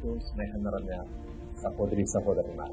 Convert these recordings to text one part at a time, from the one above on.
ഏറ്റവും സ്നേഹം നിറഞ്ഞ സഹോദരി സഹോദരന്മാർ.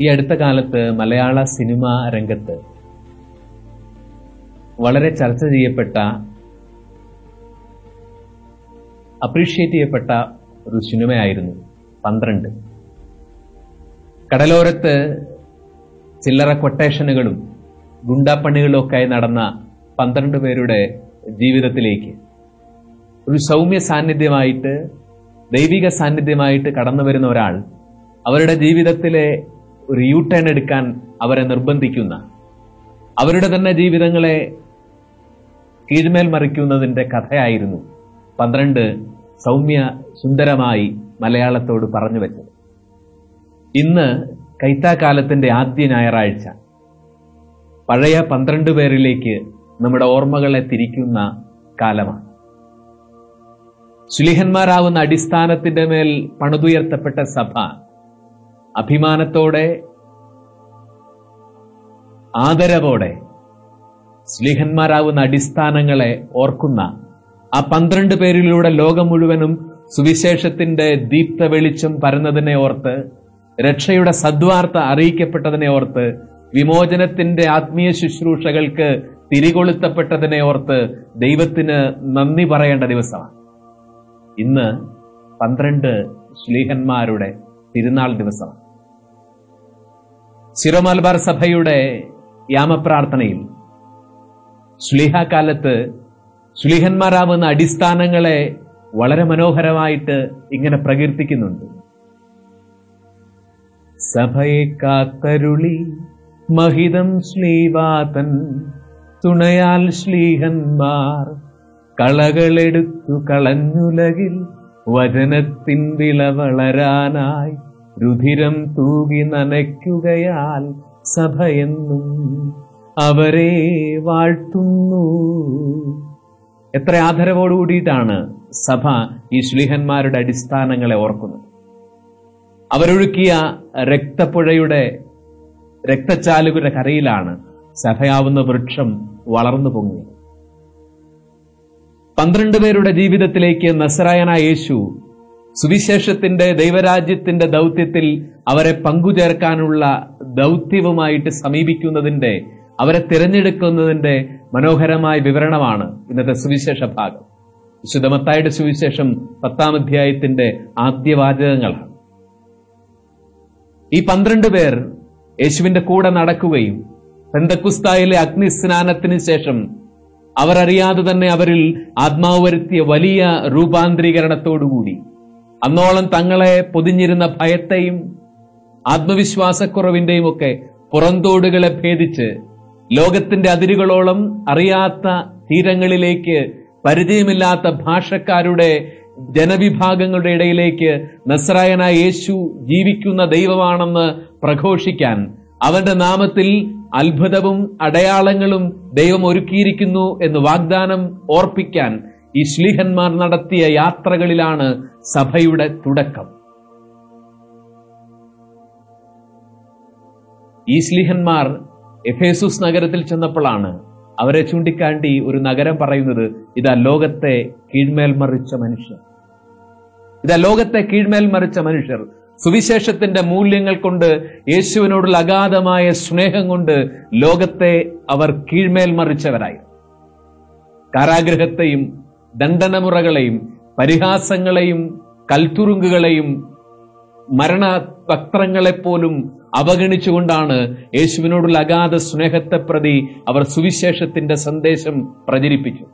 ഈ അടുത്ത കാലത്ത് മലയാള സിനിമാ രംഗത്ത് വളരെ ചർച്ച ചെയ്യപ്പെട്ട അപ്രീഷിയേറ്റ് ചെയ്യപ്പെട്ട ഒരു സിനിമയായിരുന്നു പന്ത്രണ്ട്. കടലോരത്ത് ചില്ലറ കൊട്ടേഷനുകളും ഗുണ്ടാപ്പണികളും ഒക്കെ നടന്ന പന്ത്രണ്ട് പേരുടെ ജീവിതത്തിലേക്ക്. ഒരു സൗമ്യ സാന്നിധ്യമായിട്ട് ദൈവിക സാന്നിധ്യമായിട്ട് കടന്നു വരുന്ന ഒരാൾ അവരുടെ ജീവിതത്തിലെ ഒരു യൂ ടേൺ എടുക്കാൻ അവരെ നിർബന്ധിക്കുന്ന അവരുടെ തന്നെ ജീവിതങ്ങളെ കീഴ്മേൽ മറിക്കുന്നതിന്റെ കഥയായിരുന്നു പന്ത്രണ്ട് സൗമ്യ സുന്ദരമായി മലയാളത്തോട് പറഞ്ഞു വെച്ചത്. ഇന്ന് കൈത്താക്കാലത്തിന്റെ ആദ്യ ഞായറാഴ്ച. പഴയ പന്ത്രണ്ട് പേരിലേക്ക് നമ്മുടെ ഓർമ്മകളെ തിരിക്കുന്ന കാലമാണ്. സുലിഹന്മാരാവുന്ന അടിസ്ഥാനത്തിന്റെ മേൽ പണിതുയർത്തപ്പെട്ട സഭ അഭിമാനത്തോടെ ആദരവോടെ സ്ലിഹന്മാരാവുന്ന അടിസ്ഥാനങ്ങളെ ഓർക്കുന്ന ആ പന്ത്രണ്ട് പേരിലൂടെ ലോകം മുഴുവനും സുവിശേഷത്തിന്റെ ദീപ്ത വെളിച്ചം പരന്നതിനെ ഓർത്ത് രക്ഷയുടെ സദ്വാർത്ത അറിയിക്കപ്പെട്ടതിനെ ഓർത്ത് വിമോചനത്തിന്റെ ആത്മീയ ശുശ്രൂഷകൾക്ക് തിരികൊളുത്തപ്പെട്ടതിനെ ഓർത്ത് ദൈവത്തിന് നന്ദി പറയേണ്ട ദിവസമാണ്. ഇന്ന് പന്ത്രണ്ട് ശ്ലീഹന്മാരുടെ തിരുനാൾ ദിവസം. സിറോമലബാർ സഭയുടെ യാമപ്രാർത്ഥനയിൽ ശ്ലീഹാകാലത്ത് ശ്ലീഹന്മാരാവുന്ന അടിസ്ഥാനങ്ങളെ വളരെ മനോഹരമായിട്ട് ഇങ്ങനെ പ്രകീർത്തിക്കുന്നുണ്ട്. സഭയെ കാത്തരുളി മഹിതം ശ്ലീവാതൻ തുണയാൽ ശ്ലീഹന്മാർ കളകളെടുത്തു കളഞ്ഞുലകിൽ വചനത്തിൻ വിള വളരാനായി രുധിരം തൂകി നനയ്ക്കുകയാൽ സഭയെന്നും അവരെ വാഴ്ത്തുന്നു. എത്ര ആദരവോടുകൂടിയിട്ടാണ് സഭ ഈ ശ്ലീഹന്മാരുടെ അടിസ്ഥാനങ്ങളെ ഓർക്കുന്നത്. അവരൊഴുക്കിയ രക്തപ്പുഴയുടെ രക്തച്ചാലുകളുടെ കരയിലാണ് സഭയാവുന്ന വൃക്ഷം വളർന്നു പൊങ്ങിയത്. പന്ത്രണ്ട് പേരുടെ ജീവിതത്തിലേക്ക് നസറായന യേശു സുവിശേഷത്തിന്റെ ദൈവരാജ്യത്തിന്റെ ദൗത്യത്തിൽ അവരെ പങ്കുചേർക്കാനുള്ള ദൗത്യവുമായിട്ട് സമീപിക്കുന്നതിന്റെ അവരെ തിരഞ്ഞെടുക്കുന്നതിന്റെ മനോഹരമായ വിവരണമാണ് ഇന്നത്തെ സുവിശേഷ ഭാഗം. വിശുദ്ധമത്തായുടെ സുവിശേഷം പത്താം അധ്യായത്തിന്റെ ആദ്യ വാചകങ്ങളാണ്. ഈ പന്ത്രണ്ട് പേർ യേശുവിന്റെ കൂടെ നടക്കുകയും പെന്തക്കുസ്തായിലെ അഗ്നിസ്നാനത്തിന് ശേഷം അവർ അറിയാതെ തന്നെ അവരിൽ ആത്മാവ് വരുത്തിയ വലിയ രൂപാന്തരീകരണത്തോടുകൂടി. അന്നോളം തങ്ങളെ പൊതിഞ്ഞിരുന്ന ഭയത്തെയും ആത്മവിശ്വാസക്കുറവിന്റെയും ഒക്കെ പുറന്തോടുകളെ ഭേദിച്ച് ലോകത്തിന്റെ അതിരുകളോളം അറിയാത്ത തീരങ്ങളിലേക്ക് പരിചയമില്ലാത്ത ഭാഷക്കാരുടെ ജനവിഭാഗങ്ങളുടെ ഇടയിലേക്ക് നസ്രായനായ യേശു ജീവിക്കുന്ന ദൈവമാണെന്ന് പ്രഘോഷിക്കാൻ അവന്റെ നാമത്തിൽ അത്ഭുതവും അടയാളങ്ങളും ദൈവം ഒരുക്കിയിരിക്കുന്നു എന്ന് വാഗ്ദാനം ഓർപ്പിക്കാൻ ഈ ശ്ലീഹന്മാർ നടത്തിയ യാത്രകളിലാണ് സഭയുടെ തുടക്കം. ഈ ശ്ലീഹന്മാർ എഫേസുസ് നഗരത്തിൽ ചെന്നപ്പോഴാണ് അവരെ ചൂണ്ടിക്കാണ്ടി ഒരു നഗരം പറയുന്നത് ഇതാ ലോകത്തെ കീഴ്മേൽ മറിച്ച മനുഷ്യർ. ഇതാ ലോകത്തെ കീഴ്മേൽ മറിച്ച മനുഷ്യർ. സുവിശേഷത്തിന്റെ മൂല്യങ്ങൾ കൊണ്ട് യേശുവിനോടുള്ള അഗാധമായ സ്നേഹം കൊണ്ട് ലോകത്തെ അവർ കീഴ്മേൽ മറിച്ചവരായി. കാരാഗ്രഹത്തെയും ദണ്ഡനമുറകളെയും പരിഹാസങ്ങളെയും കൽത്തുറുങ്കുകളെയും മരണപത്രങ്ങളെപ്പോലും അവഗണിച്ചുകൊണ്ടാണ് യേശുവിനോടുള്ള അഗാധ സ്നേഹത്തെ പ്രതി അവർ സുവിശേഷത്തിന്റെ സന്ദേശം പ്രചരിപ്പിച്ചു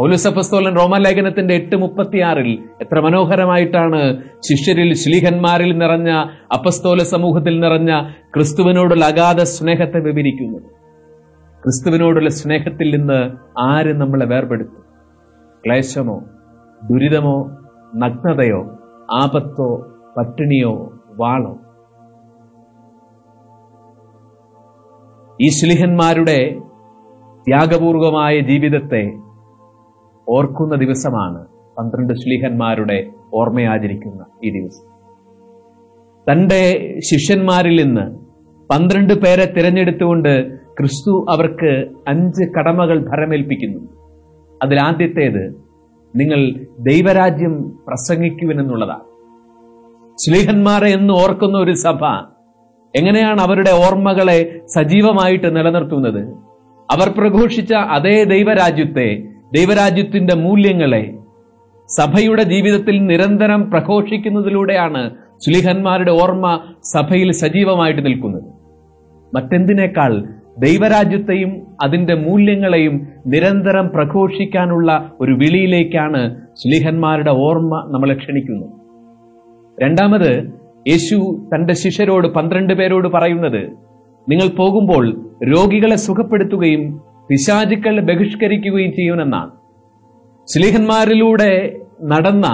പൗലുസപ്പസ്തോലൻ റോമാലേഖനത്തിന്റെ എട്ട് മുപ്പത്തിയാറിൽ എത്ര മനോഹരമായിട്ടാണ് ശിഷ്യരിൽ ശ്ലീഹന്മാരിൽ നിറഞ്ഞ അപ്പസ്തോല സമൂഹത്തിൽ നിറഞ്ഞ ക്രിസ്തുവിനോടുള്ള അഗാധ സ്നേഹത്തെ വിവരിക്കുന്നത്. ക്രിസ്തുവിനോടുള്ള സ്നേഹത്തിൽ നിന്ന് ആര് നമ്മളെ വേർപെടുത്തും? ക്ലേശമോ? ദുരിതമോ? നഗ്നതയോ? ആപത്തോ? പട്ടിണിയോ? വാളോ? ഈ ശ്ലിഹന്മാരുടെ ത്യാഗപൂർവമായ ജീവിതത്തെ ഓർക്കുന്ന ദിവസമാണ് പന്ത്രണ്ട് ശ്ലീഹന്മാരുടെ ഓർമ്മയാചരിക്കുന്ന ഈ ദിവസം. തന്റെ ശിഷ്യന്മാരിൽ നിന്ന് പന്ത്രണ്ട് പേരെ തിരഞ്ഞെടുത്തുകൊണ്ട് ക്രിസ്തു അവർക്ക് അഞ്ച് കടമകൾ ഭരമേൽപ്പിക്കുന്നു. അതിൽ അതിലാദ്യത്തേത് നിങ്ങൾ ദൈവരാജ്യം പ്രസംഗിക്കുവിനെന്നുള്ളതാണ്. ശ്ലീഹന്മാരെ എന്ന് ഓർക്കുന്ന ഒരു സഭ എങ്ങനെയാണ് അവരുടെ ഓർമ്മകളെ സജീവമായിട്ട് നിലനിർത്തുന്നത്? അവർ പ്രഘോഷിച്ച അതേ ദൈവരാജ്യത്തെ ദൈവരാജ്യത്തിന്റെ മൂല്യങ്ങളെ സഭയുടെ ജീവിതത്തിൽ നിരന്തരം പ്രഘോഷിക്കുന്നതിലൂടെയാണ് സുലിഹന്മാരുടെ ഓർമ്മ സഭയിൽ സജീവമായിട്ട് നിൽക്കുന്നത്. മറ്റെന്തിനേക്കാൾ ദൈവരാജ്യത്തെയും അതിന്റെ മൂല്യങ്ങളെയും നിരന്തരം പ്രഘോഷിക്കാനുള്ള ഒരു വിളിയിലേക്കാണ് സുലിഹന്മാരുടെ ഓർമ്മ നമ്മളെ ക്ഷണിക്കുന്നത്. രണ്ടാമത് യേശു തന്റെ ശിഷ്യരോട് പന്ത്രണ്ട് പേരോട് പറയുന്നത് നിങ്ങൾ പോകുമ്പോൾ രോഗികളെ സുഖപ്പെടുത്തുകയും പിശാചുക്കളെ ബഹിഷ്കരിക്കുകയും ചെയ്യുമെന്നാണ്. ശ്ലീഹന്മാരിലൂടെ നടന്ന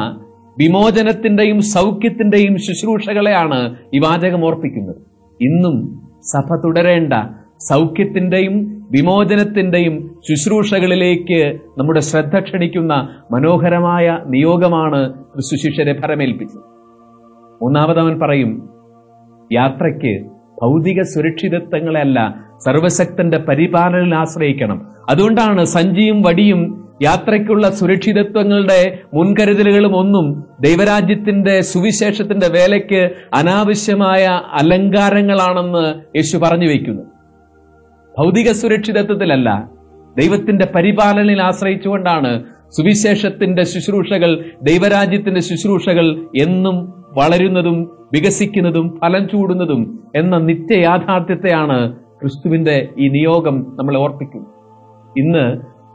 വിമോചനത്തിന്റെയും സൗഖ്യത്തിന്റെയും ശുശ്രൂഷകളെയാണ് ഈ വാചകം ഓർപ്പിക്കുന്നത്. ഇന്നും സഭ തുടരേണ്ട സൗഖ്യത്തിന്റെയും വിമോചനത്തിന്റെയും ശുശ്രൂഷകളിലേക്ക് നമ്മുടെ ശ്രദ്ധ ക്ഷണിക്കുന്ന മനോഹരമായ നിയോഗമാണ് ക്രിസ്തു ശിഷ്യരെ ഫലമേൽപ്പിച്ചത് ഒന്നാമതവൻ പറയും യാത്രയ്ക്ക് ഭൗതിക സുരക്ഷിതത്വങ്ങളെയല്ല സർവശക്തന്റെ പരിപാലനയിൽ ആശ്രയിക്കണം. അതുകൊണ്ടാണ് സഞ്ചിയും വടിയും യാത്രയ്ക്കുള്ള സുരക്ഷിതത്വങ്ങളുടെ മുൻകരുതലുകളും ഒന്നും ദൈവരാജ്യത്തിന്റെ സുവിശേഷത്തിന്റെ വേലയ്ക്ക് അനാവശ്യമായ അലങ്കാരങ്ങളാണെന്ന് യേശു പറഞ്ഞു വയ്ക്കുന്നു. ഭൗതിക സുരക്ഷിതത്വത്തിലല്ല ദൈവത്തിന്റെ പരിപാലനയിൽ ആശ്രയിച്ചുകൊണ്ടാണ് സുവിശേഷത്തിന്റെ ശുശ്രൂഷകൾ ദൈവരാജ്യത്തിന്റെ ശുശ്രൂഷകൾ എന്നും വളരുന്നതും വികസിക്കുന്നതും ഫലം ചൂടുന്നതും എന്ന നിത്യ യാഥാർത്ഥ്യത്തെയാണ് ക്രിസ്തുവിന്റെ ഈ നിയോഗം നമ്മൾ ഓർപ്പിക്കും. ഇന്ന്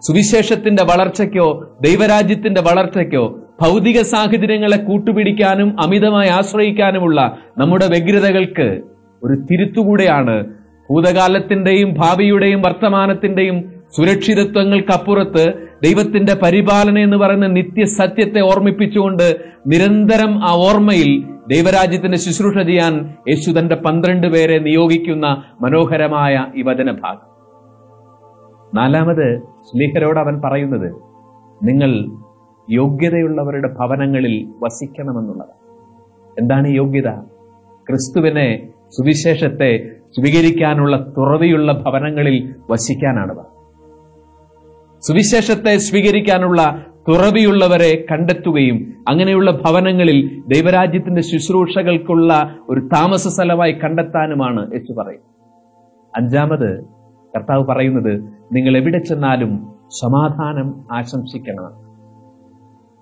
സുവിശേഷത്തിന്റെ വളർച്ചയ്ക്കോ ദൈവരാജ്യത്തിന്റെ വളർച്ചയ്ക്കോ ഭൗതിക സാഹചര്യങ്ങളെ കൂട്ടുപിടിക്കാനും അമിതമായി ആശ്രയിക്കാനുമുള്ള നമ്മുടെ വ്യഗ്രതകൾക്ക് ഒരു തിരുത്തുകൂടെയാണ് ഭൂതകാലത്തിന്റെയും ഭാവിയുടെയും വർത്തമാനത്തിന്റെയും സുരക്ഷിതത്വങ്ങൾക്കപ്പുറത്ത് ദൈവത്തിന്റെ പരിപാലന എന്ന് പറയുന്ന നിത്യസത്യത്തെ ഓർമ്മിപ്പിച്ചുകൊണ്ട് നിരന്തരം ആ ഓർമ്മയിൽ ദൈവരാജ്യത്തിന്റെ ശുശ്രൂഷ ചെയ്യാൻ യേശു തന്റെ പന്ത്രണ്ട് പേരെ നിയോഗിക്കുന്ന മനോഹരമായ ഈ വചനഭാഗം. നാലാമത് സ്ലീഹരോട് അവൻ പറയുന്നത് നിങ്ങൾ യോഗ്യതയുള്ളവരുടെ ഭവനങ്ങളിൽ വസിക്കണമെന്നുള്ളത് എന്താണ് യോഗ്യത? ക്രിസ്തുവിനെ സുവിശേഷത്തെ സ്വീകരിക്കാനുള്ള തുറവിയുള്ള ഭവനങ്ങളിൽ വസിക്കാനാണ് സുവിശേഷത്തെ സ്വീകരിക്കാനുള്ള തുറവിയുള്ളവരെ കണ്ടെത്തുകയും അങ്ങനെയുള്ള ഭവനങ്ങളിൽ ദൈവരാജ്യത്തിന്റെ ശുശ്രൂഷകൾക്കുള്ള ഒരു താമസ സ്ഥലമായി കണ്ടെത്താനുമാണ് യേശു പറയും അഞ്ചാമത് കർത്താവ് പറയുന്നത് നിങ്ങൾ എവിടെ ചെന്നാലും സമാധാനം ആശംസിക്കണം.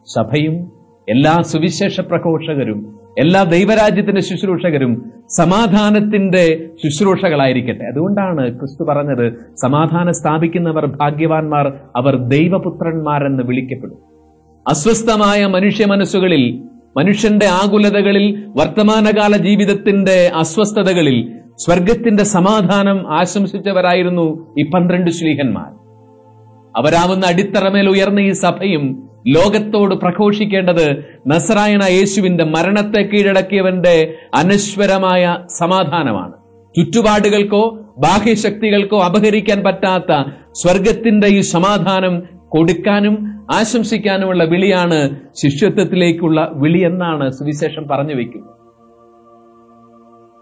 സഭയും എല്ലാ സുവിശേഷ പ്രഘോഷകരും എല്ലാ ദൈവരാജ്യത്തിന്റെ ശുശ്രൂഷകരും സമാധാനത്തിന്റെ ശുശ്രൂഷകളായിരിക്കട്ടെ. അതുകൊണ്ടാണ് ക്രിസ്തു പറഞ്ഞത് സമാധാനം സ്ഥാപിക്കുന്നവർ ഭാഗ്യവാന്മാർ അവർ ദൈവപുത്രന്മാരെന്ന് വിളിക്കപ്പെടും. അസ്വസ്ഥമായ മനുഷ്യ മനസ്സുകളിൽ മനുഷ്യന്റെ ആകുലതകളിൽ വർത്തമാനകാല ജീവിതത്തിന്റെ അസ്വസ്ഥതകളിൽ സ്വർഗത്തിന്റെ സമാധാനം ആശംസിച്ചവരായിരുന്നു ഈ പന്ത്രണ്ട് ശ്ലീഹന്മാർ. അവരാവുന്ന അടിത്തറമേൽ ഉയർന്ന ഈ സഭയും ലോകത്തോട് പ്രഘോഷിക്കേണ്ടത് നസറായണ യേശുവിന്റെ മരണത്തെ കീഴടക്കിയവന്റെ അനശ്വരമായ സമാധാനമാണ്. ചുറ്റുപാടുകൾക്കോ ബാഹ്യശക്തികൾക്കോ അപഹരിക്കാൻ പറ്റാത്ത സ്വർഗത്തിന്റെ ഈ സമാധാനം കൊടുക്കാനും ആശംസിക്കാനുമുള്ള വിളിയാണ് ശിഷ്യത്വത്തിലേക്കുള്ള വിളി എന്നാണ് സുവിശേഷം പറഞ്ഞു വെക്കുന്നത്.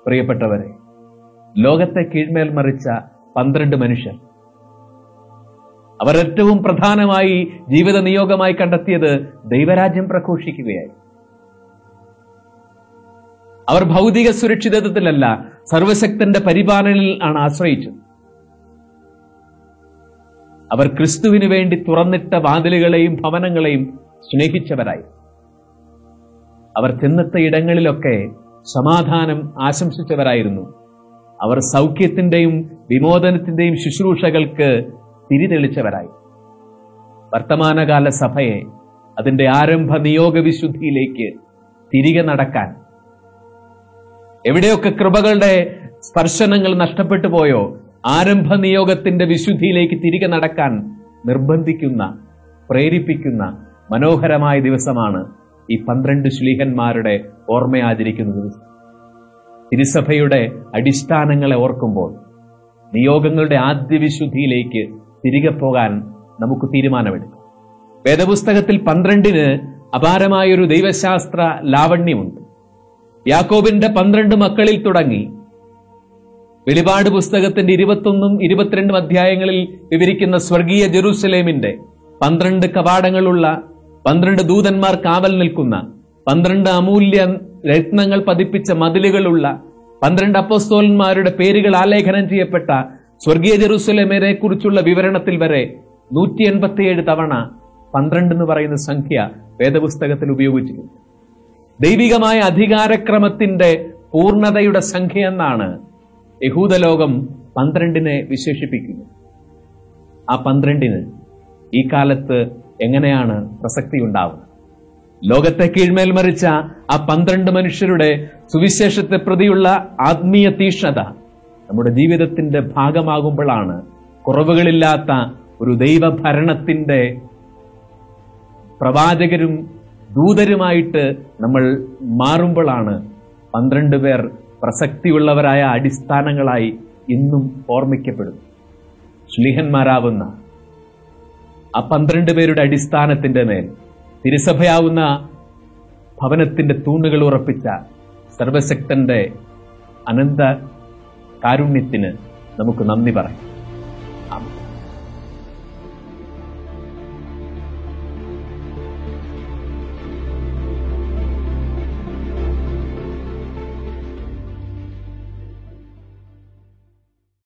പ്രിയപ്പെട്ടവരെ ലോകത്തെ കീഴ്മേൽ മറിച്ച പന്ത്രണ്ട് മനുഷ്യർ അവർ ഏറ്റവും പ്രധാനമായി ജീവിത നിയോഗമായി കണ്ടെത്തിയത് ദൈവരാജ്യം പ്രഘോഷിക്കുകയായി. അവർ ഭൗതിക സുരക്ഷിതത്വത്തിലല്ല സർവശക്തന്റെ പരിപാലനയിൽ ആണ് ആശ്രയിച്ചത്. അവർ ക്രിസ്തുവിന് വേണ്ടി തുറന്നിട്ട വാതിലുകളെയും ഭവനങ്ങളെയും സ്നേഹിച്ചവരായി. അവർ ചെന്നെത്ത ഇടങ്ങളിലൊക്കെ സമാധാനം ആശംസിച്ചവരായിരുന്നു. അവർ സൗഖ്യത്തിന്റെയും വിമോദനത്തിന്റെയും ശുശ്രൂഷകൾക്ക് തിരിതെളിച്ചവരായി. വർത്തമാനകാല സഭയെ അതിന്റെ ആരംഭ നിയോഗ വിശുദ്ധിയിലേക്ക് തിരികെ നടക്കാൻ എവിടെയൊക്കെ കൃപകളുടെ സ്പർശനങ്ങൾ നഷ്ടപ്പെട്ടു പോയോ ആരംഭ നിയോഗത്തിന്റെ വിശുദ്ധിയിലേക്ക് തിരികെ നടക്കാൻ നിർബന്ധിക്കുന്ന പ്രേരിപ്പിക്കുന്ന മനോഹരമായ ദിവസമാണ് ഈ പന്ത്രണ്ട് ശ്ലീഹന്മാരുടെ ഓർമ്മയാചരിക്കുന്ന ദിവസം തിരുസഭയുടെ അടിസ്ഥാനങ്ങളെ ഓർക്കുമ്പോൾ നിയോഗങ്ങളുടെ ആദ്യ വിശുദ്ധിയിലേക്ക് തിരികെ പോകാൻ നമുക്ക് തീരുമാനമെടുക്കാം. വേദപുസ്തകത്തിൽ പന്ത്രണ്ടിന് അപാരമായൊരു ദൈവശാസ്ത്ര ലാവണ്യമുണ്ട്. യാക്കോബിന്റെ പന്ത്രണ്ട് മക്കളിൽ തുടങ്ങി. വെളിപാട് പുസ്തകത്തിന്റെ ഇരുപത്തൊന്നും ഇരുപത്തിരണ്ടും അധ്യായങ്ങളിൽ വിവരിക്കുന്ന സ്വർഗീയ ജെറൂസലേമിന്റെ പന്ത്രണ്ട് കവാടങ്ങളുള്ള പന്ത്രണ്ട് ദൂതന്മാർ കാവൽ നിൽക്കുന്ന പന്ത്രണ്ട് അമൂല്യ രത്നങ്ങൾ പതിപ്പിച്ച മതിലുകളുള്ള പന്ത്രണ്ട് അപ്പോസ്തോലന്മാരുടെ പേരുകൾ ആലേഖനം ചെയ്യപ്പെട്ട സ്വർഗീയ ജെറുസലേമിനെ കുറിച്ചുള്ള വിവരണത്തിൽ വരെ നൂറ്റി എൺപത്തിയേഴ് തവണ പന്ത്രണ്ട് എന്ന് പറയുന്ന സംഖ്യ വേദപുസ്തകത്തിൽ ഉപയോഗിച്ചിട്ടുണ്ട്. ദൈവികമായ അധികാരക്രമത്തിന്റെ പൂർണതയുടെ സംഖ്യ എന്നാണ് യഹൂദലോകം പന്ത്രണ്ടിനെ വിശേഷിപ്പിക്കുന്നത്. ആ പന്ത്രണ്ടിന് ഈ കാലത്ത് എങ്ങനെയാണ് പ്രസക്തി ഉണ്ടാവുന്നത് ലോകത്തെ കീഴ്മേൽ മറിച്ച ആ പന്ത്രണ്ട് മനുഷ്യരുടെ സുവിശേഷത്തെ പ്രതിയുള്ള ആത്മീയ തീഷ്ണത നമ്മുടെ ജീവിതത്തിന്റെ ഭാഗമാകുമ്പോഴാണ് കുറവുകളില്ലാത്ത ഒരു ദൈവഭരണത്തിന്റെ പ്രവാചകരും ദൂതരുമായിട്ട് നമ്മൾ മാറുമ്പോഴാണ് പന്ത്രണ്ട് പേർ പ്രസക്തിയുള്ളവരായ അടിസ്ഥാനങ്ങളായി ഇന്നും ഓർമ്മിക്കപ്പെടുന്നു ശ്ലീഹന്മാരാവുന്ന ആ പന്ത്രണ്ട് പേരുടെ അടിസ്ഥാനത്തിന്റെ മേൽ തിരുസഭയാവുന്ന ഭവനത്തിന്റെ തൂണുകൾ ഉറപ്പിച്ച സർവശക്തന്റെ അനന്ത കാരുണ്യത്തിന് നമുക്ക് നന്ദി പറയാം.